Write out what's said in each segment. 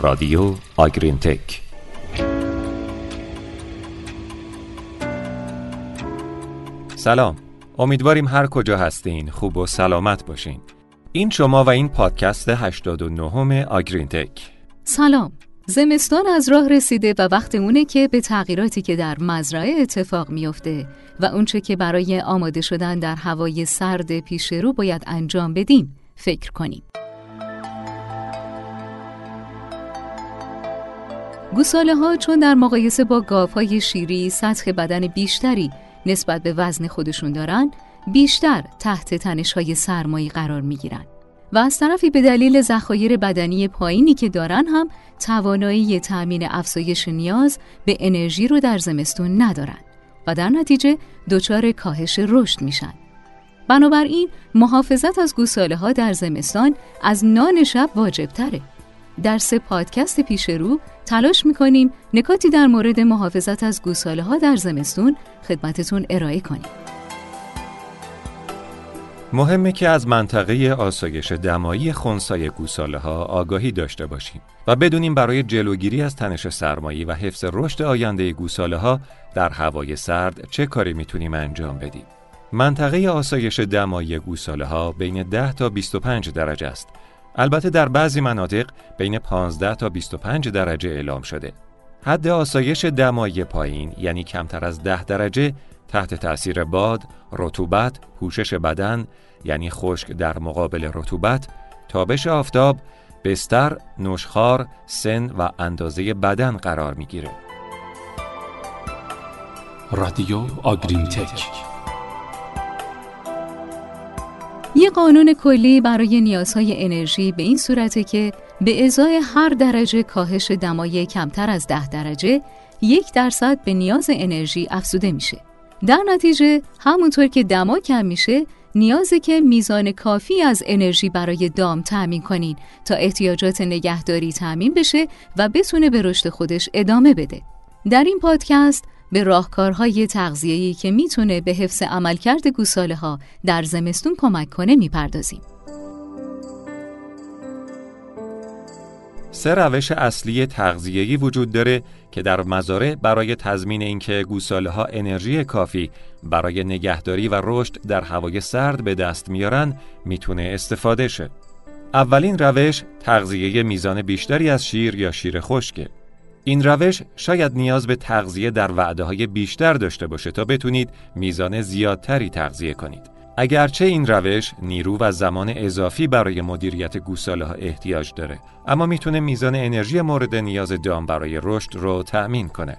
رادیو آگرین تک سلام. امیدواریم هر کجا هستین. خوب و سلامت باشین. این شما و این پادکست 89 آگرین تک سلام. زمستان از راه رسیده و وقت اونه که به تغییراتی که در مزرعه اتفاق میافته و اونچه که برای آماده شدن در هوای سرد پیش رو باید انجام بدیم فکر کنیم. گوساله ها چون در مقایسه با گاف های شیری سطح بدن بیشتری نسبت به وزن خودشون دارن بیشتر تحت تنش های سرمایی قرار می گیرن. و از طرفی به دلیل ذخایر بدنی پایینی که دارن هم توانایی تأمین افزایش نیاز به انرژی رو در زمستون ندارن و در نتیجه دچار کاهش رشد میشن. بنابراین محافظت از گوساله ها در زمستان از نان شب واجب تره. در سه پادکست پیش رو تلاش می‌کنیم نکاتی در مورد محافظت از گوساله ها در زمستون خدمتتون ارائه کنیم. مهمه که از منطقه آسایش دمایی خونسای گوساله ها آگاهی داشته باشیم و بدونیم برای جلوگیری از تنش سرمایی و حفظ رشد آینده گوساله ها در هوای سرد چه کاری می‌تونیم انجام بدیم. منطقه آسایش دمایی گوساله ها بین 10 تا 25 درجه است. البته در بعضی مناطق بین 15 تا 25 درجه اعلام شده. حد آسایش دمایی پایین یعنی کمتر از 10 درجه تحت تأثیر باد، رطوبت، پوشش بدن یعنی خشک در مقابل رطوبت، تابش آفتاب، بستر، نشخار، سن و اندازه بدن قرار می‌گیره. رادیو آگرین تک یه قانون کلی برای نیازهای انرژی به این صورته که به ازای هر درجه کاهش دمای کمتر از ده درجه یک درصد به نیاز انرژی افزوده میشه. در نتیجه همونطور که دما کم میشه نیازه که میزان کافی از انرژی برای دام تأمین کنین تا احتیاجات نگهداری تأمین بشه و بتونه به رشد خودش ادامه بده. در این پادکست به راهکارهای تغذیه‌ای که می‌تونه به حفظ عملکرد گوساله ها در زمستون کمک کنه می‌پردازیم. سه روش اصلی تغذیه‌ای وجود داره که در مزارع برای تضمین اینکه گوساله ها انرژی کافی برای نگهداری و رشد در هوای سرد به دست میارن می‌تونه استفاده شه. اولین روش تغذیه میزان بیشتری از شیر یا شیر خشکه. این روش شاید نیاز به تغذیه در وعده های بیشتر داشته باشه تا بتونید میزان زیادتری تغذیه کنید. اگرچه این روش نیرو و زمان اضافی برای مدیریت گوساله ها احتیاج داره اما می‌تونه میزان انرژی مورد نیاز دام برای رشد رو تأمین کنه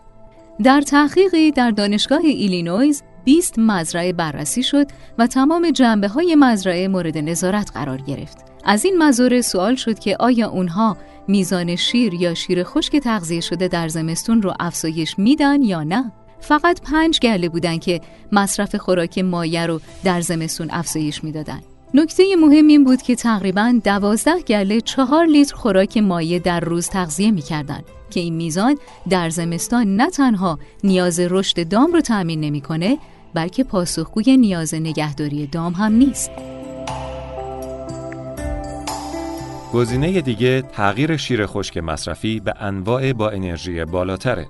در تحقیقی در دانشگاه ایلینویز 20 مزرعه بررسی شد و تمام جنبه های مزرعه مورد نظارت قرار گرفت از این مزارع سوال شد که آیا اونها میزان شیر یا شیر خشک تغذیه شده در زمستون رو افزایش میدن یا نه فقط پنج گله بودن که مصرف خوراک مایه رو در زمستون افزایش می‌دادن. نکته مهم این بود که تقریبا دوازده گله چهار لیتر خوراک مایع در روز تغذیه می‌کردند که این میزان در زمستان نه تنها نیاز رشد دام رو تأمین نمی‌کنه بلکه پاسخگوی نیاز نگهداری دام هم نیست. گزینه دیگه تغییر شیر خشک مصرفی به انواع با انرژی بالاتره.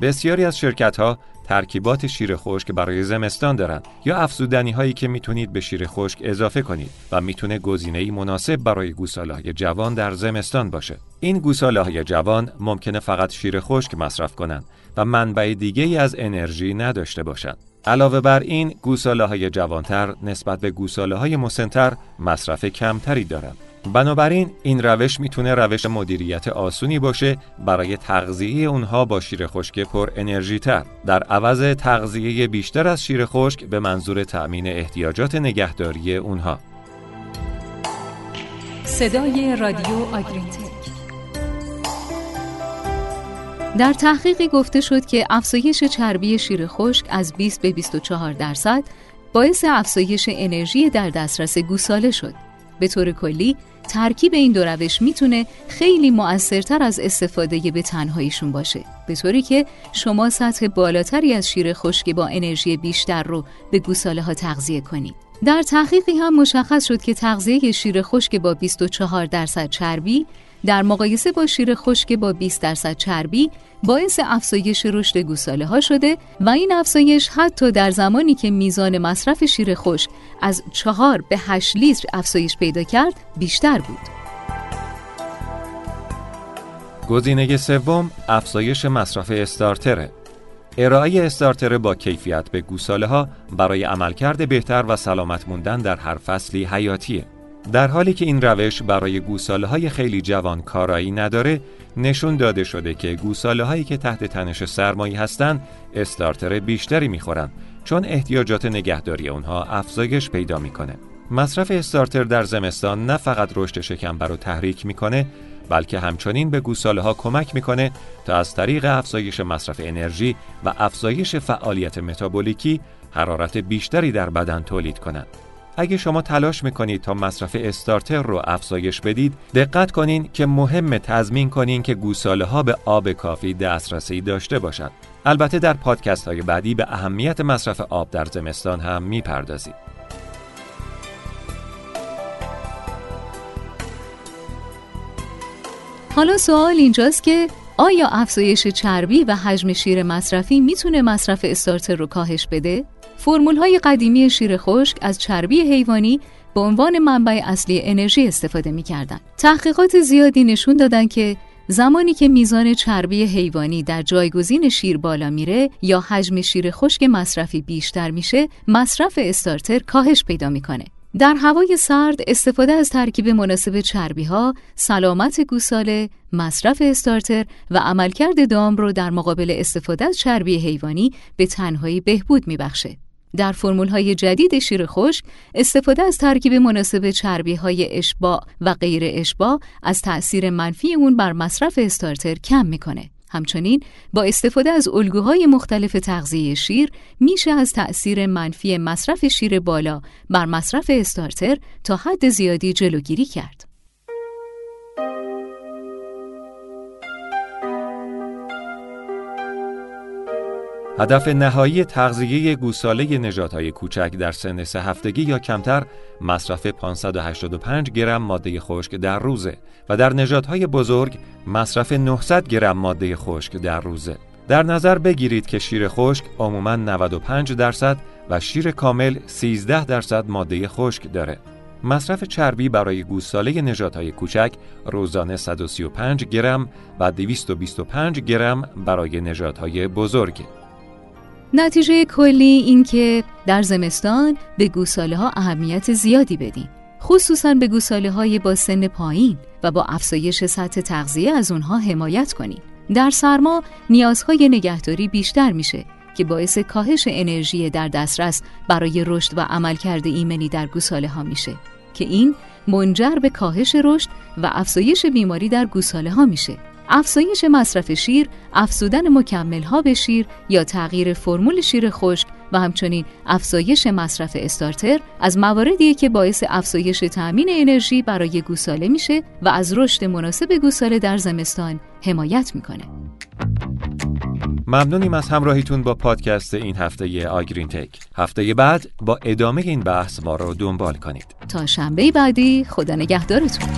بسیاری از شرکت ها ترکیبات شیر خشک برای زمستان دارند یا افزودنی هایی که می‌تونید به شیر خشک اضافه کنید و می‌تونه گزینه مناسب برای گوساله های جوان در زمستان باشه. این گوساله های جوان ممکنه فقط شیر خشک مصرف کنند و منبع دیگه ای از انرژی نداشته باشند. علاوه بر این گوساله های جوانتر نسبت به گوساله های مسنتر مصرف کمتری دارند. بنابراین این روش می‌تونه روش مدیریت آسونی باشه برای تغذیه اونها با شیر خشک پر انرژی تر. در عوض تغذیه بیشتر از شیر خشک به منظور تأمین احتیاجات نگهداری اونها. صدای رادیو در تحقیقی گفته شد که افزایش چربی شیر خشک از 20 به 24 درصد باعث افزایش انرژی در دسترس گوساله شد. به طور کلی ترکیب این دو روش می‌تونه خیلی مؤثرتر از استفاده به تنهاییشون باشه. به طوری که شما سطح بالاتری از شیر خشک با انرژی بیشتر رو به گوساله ها تغذیه کنید در تحقیقی هم مشخص شد که تغذیه شیر خشک با 24 درصد چربی در مقایسه با شیر خشک با 20 درصد چربی باعث افزایش رشد گوساله ها شده و این افزایش حتی در زمانی که میزان مصرف شیر خشک از 4 به 8 لیتر افزایش پیدا کرد بیشتر بود. گزینه سوم افزایش مصرف استارتره. ارائه استارتر با کیفیت به گوساله ها برای عملکرد بهتر و سلامت موندن در هر فصلی حیاتیه. در حالی که این روش برای گوساله های خیلی جوان کارایی نداره نشون داده شده که گوساله هایی که تحت تنش سرمایی هستند استارتر بیشتری می‌خورن چون احتیاجات نگهداری اونها افزایش پیدا می‌کنه مصرف استارتر در زمستان نه فقط رشد شکمبر رو تحریک می‌کنه بلکه همچنین به گوساله ها کمک می‌کنه تا از طریق افزایش مصرف انرژی و افزایش فعالیت متابولیکی حرارت بیشتری در بدن تولید کنند. اگه شما تلاش می‌کنید تا مصرف استارتر رو افزایش بدید دقت کنین که مهم تضمین کنین که گوساله ها به آب کافی دسترسی داشته باشند البته در پادکست های بعدی به اهمیت مصرف آب در زمستان هم می‌پردازید حالا سوال اینجاست که آیا افزایش چربی و حجم شیر مصرفی می‌تونه مصرف استارتر رو کاهش بده؟ فرمول های قدیمی شیر خشک از چربی حیوانی به عنوان منبع اصلی انرژی استفاده می کردن. تحقیقات زیادی نشون دادن که زمانی که میزان چربی حیوانی در جایگزین شیر بالا میره یا حجم شیر خشک مصرفی بیشتر میشه مصرف استارتر کاهش پیدا می‌کنه در هوای سرد استفاده از ترکیب مناسب چربی ها، سلامت گوساله، مصرف استارتر و عملکرد دام رو در مقابل استفاده از چربی حیوانی به تنهایی بهبود میبخشه. در فرمول های جدید شیر خشک استفاده از ترکیب مناسب چربی های اشباع و غیر اشباع از تأثیر منفی اون بر مصرف استارتر کم می‌کنه. همچنین با استفاده از الگوهای مختلف تغذیه شیر میشه از تأثیر منفی مصرف شیر بالا بر مصرف استارتر تا حد زیادی جلوگیری کرد. هدف نهایی تغذیه گوساله نژادهای کوچک در سن سه هفتگی یا کمتر مصرف 585 گرم ماده خشک در روزه و در نژادهای بزرگ مصرف 900 گرم ماده خشک در روزه. در نظر بگیرید که شیر خشک عموما 95 درصد و شیر کامل 13 درصد ماده خشک داره. مصرف چربی برای گوساله نژادهای کوچک روزانه 135 گرم و 225 گرم برای نژادهای بزرگ. نتیجه کلی این که در زمستان به گوساله ها اهمیت زیادی بدین خصوصا به گوساله های با سن پایین و با افزایش سطح تغذیه از اونها حمایت کنید. در سرما نیازهای نگهداری بیشتر میشه که باعث کاهش انرژی در دسترس برای رشد و عملکرد ایمنی در گوساله ها میشه که این منجر به کاهش رشد و افزایش بیماری در گوساله ها میشه افزایش مصرف شیر، افزودن مکمل ها به شیر یا تغییر فرمول شیر خشک و همچنین افزایش مصرف استارتر از مواردیه که باعث افزایش تأمین انرژی برای گوساله میشه و از رشد مناسب گوساله در زمستان حمایت می‌کنه. ممنونیم از همراهیتون با پادکست این هفته آگرین تک. هفته بعد با ادامه این بحث ما رو دنبال کنید. تا شنبه بعدی خدا نگهدارتون.